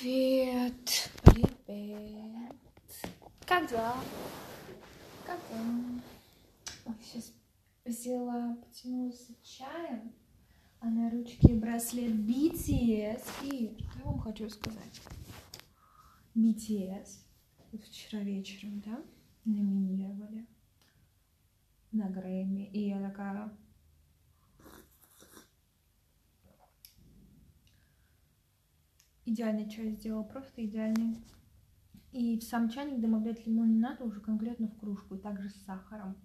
Привет, привет. Как дела? Как там? Ой, сейчас взяла, потянулась чаем, а на ручке браслет BTS. И что я вам хочу сказать? BTS вчера вечером, да, номинировали на Грэмми. И я такая, идеальный чай сделала, просто идеальный. И в сам чайник добавлять лимон не надо, уже конкретно в кружку, и также с сахаром.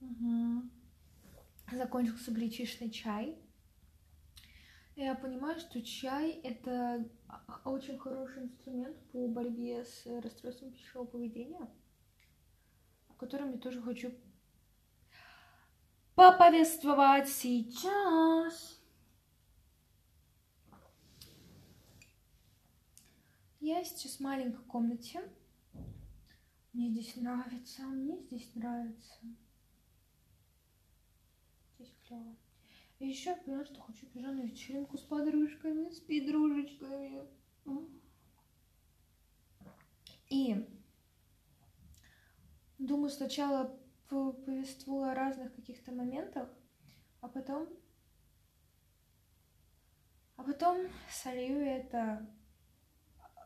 Угу. Закончился гречишный чай. Я понимаю, что чай это очень хороший инструмент по борьбе с расстройством пищевого поведения, о котором я тоже хочу поповествовать сейчас. Я сейчас в маленькой комнате. Мне здесь нравится, мне здесь нравится. Здесь клево. И еще я поняла, что хочу на вечеринку с подружками, с подружечками. И думаю, сначала повествую о разных каких-то моментах, а потом а потом солью это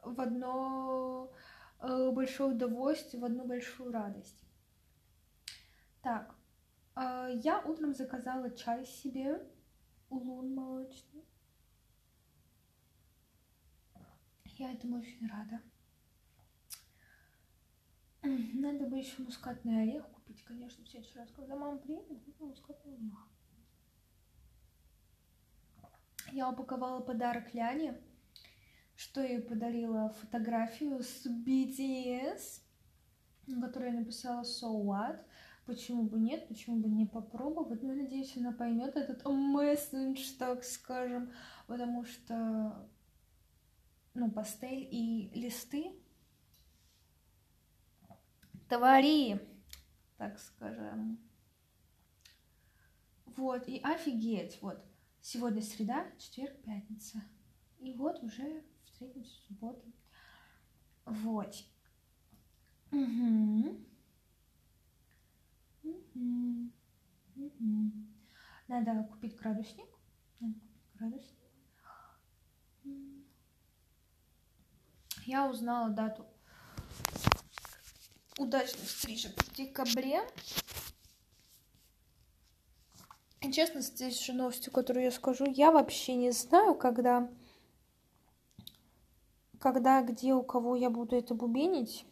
в одно э, большое удовольствие, в одну большую радость. Так, э, я утром заказала чай себе, улун молочный. Я этому очень рада. Надо бы еще мускатный орех купить, конечно, в следующий раз, когда мама приедет, мускатный орех. Я упаковала подарок Ляне что я подарила фотографию с BTS, на которой я написала So What. Почему бы нет, почему бы не попробовать? Ну, надеюсь, она поймет этот мессендж, так скажем, потому что, ну, пастель и листы твори, так скажем. Вот, и офигеть, вот, сегодня среда, четверг, пятница. И вот уже встретимся в субботу. Вот. Угу. Угу. Угу. Надо купить градусник. Надо купить градусник. Я узнала дату удачных стрижек в декабре. И честно, с следующей новостью, которую я скажу, я вообще не знаю, когда когда, где, у кого я буду это бубенить.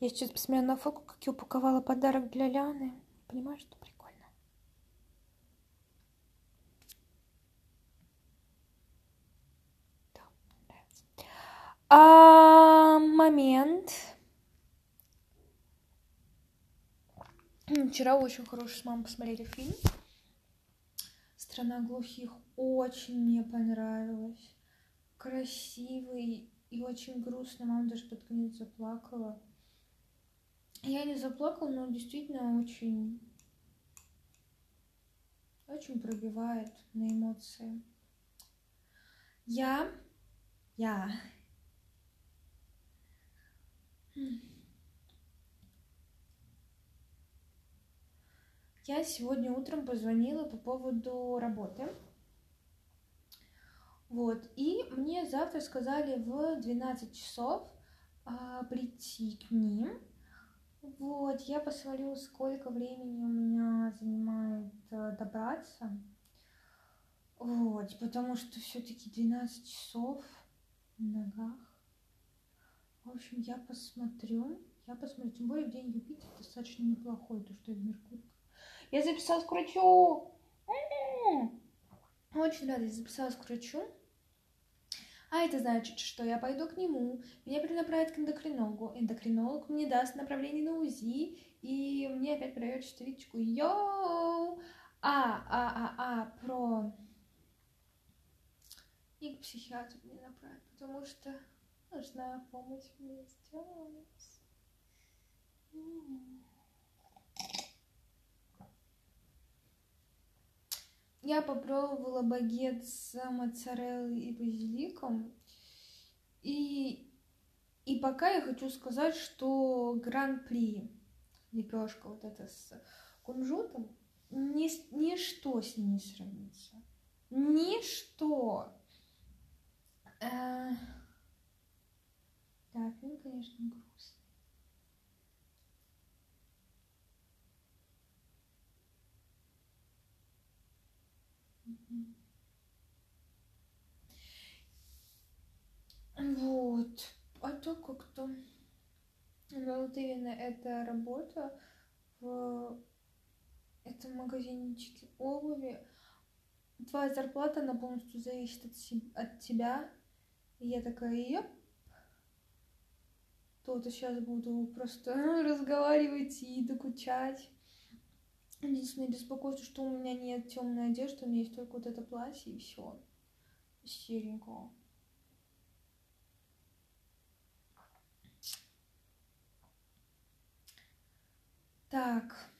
Я сейчас посмотрю на фотку, как я упаковала подарок для Ляны. Понимаешь, что прикольно. Да, нравится. А, момент. Вчера очень хороший с мамой посмотрели фильм. Страна глухих очень мне понравилось красивый и очень грустный. Мама даже под конец заплакала. Я не заплакала, но действительно очень, очень пробивает на эмоции. Я, я, я сегодня утром позвонила по поводу работы. Вот, и мне завтра сказали в 12 часов а, прийти к ним. Вот, я посмотрю, сколько времени у меня занимает а, добраться. Вот, потому что все-таки 12 часов на ногах. В общем, я посмотрю. Я посмотрю. Тем более в день Юпитер достаточно неплохой, то, что я в Меркурий. Я записалась к врачу! Очень рада, я записалась к врачу. А это значит, что я пойду к нему, меня перенаправят к эндокринологу, эндокринолог мне даст направление на УЗИ, и мне опять проверят щитовидочку. Йоу! А, а, а, а, про... И к психиатру мне направят, потому что нужна помощь мне сделать. Я попробовала багет с моцареллой и базиликом. И, и пока я хочу сказать, что гран-при лепешка вот эта с кунжутом, ни, ничто с ней не сравнится. Ничто. Э, да, фильм, конечно, грустный. Вот. А то как-то... Ну, вот именно эта работа в этом магазинчике обуви. Твоя зарплата, она полностью зависит от, от тебя. И я такая, еп, то-то сейчас буду просто разговаривать и докучать. Единственное беспокойство, что у меня нет темной одежды, у меня есть только вот это платье и все. Серенького. Так.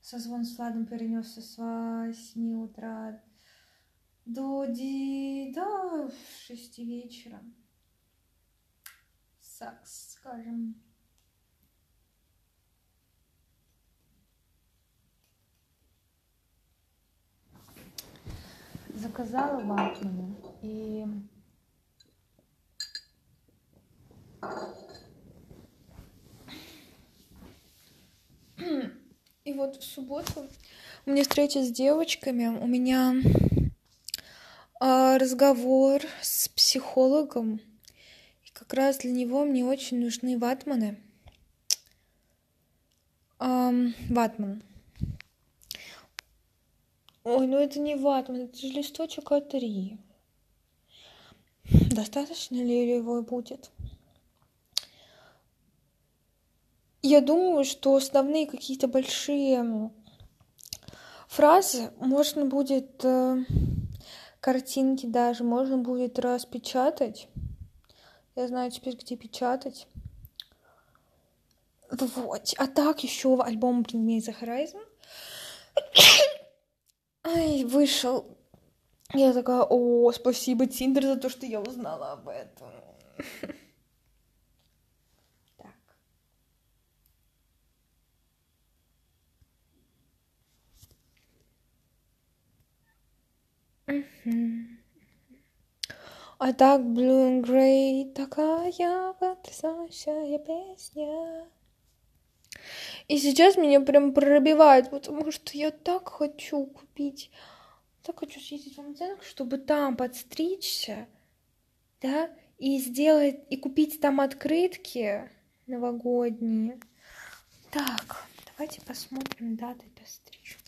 Созвон с Владом перенесся с 8 утра до, ди... до 6 вечера. Сакс, скажем. Заказала ватманы и И вот в субботу у меня встреча с девочками, у меня э, разговор с психологом. И как раз для него мне очень нужны ватманы. Эм, ватман. Ой, ну это не ватман, это же листочек А3. Достаточно ли его будет? Я думаю, что основные какие-то большие фразы можно будет э, картинки даже можно будет распечатать. Я знаю теперь, где печатать. Вот. А так еще альбом Bring Me The Horizon. Ай, вышел. Я такая, о, спасибо, Тиндер, за то, что я узнала об этом. А так Blue and Grey такая потрясающая песня. И сейчас меня прям пробивает, потому что я так хочу купить, так хочу съездить в магазин, чтобы там подстричься, да, и сделать, и купить там открытки новогодние. Так, давайте посмотрим даты до стрижки.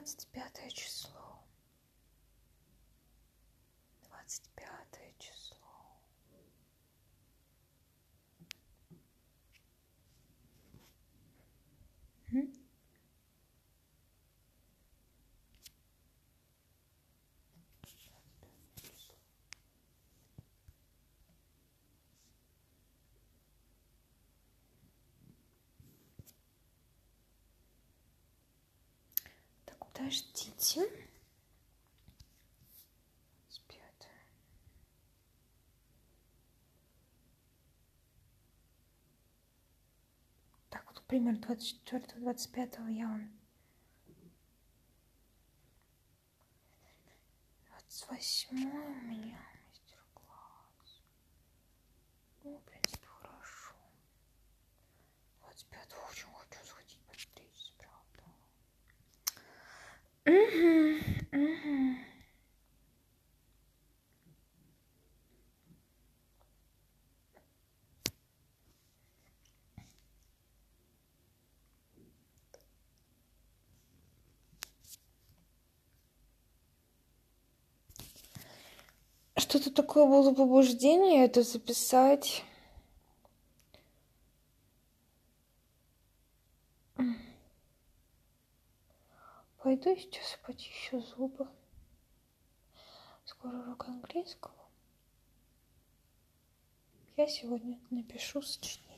Двадцать пятое число. Двадцать пятое число. Подождите. Так, вот, пример 24-25 я вам 28 у меня Что-то такое было побуждение это записать. Пойду сейчас почищу зубы. скоро урок английского. Я сегодня напишу сочинение.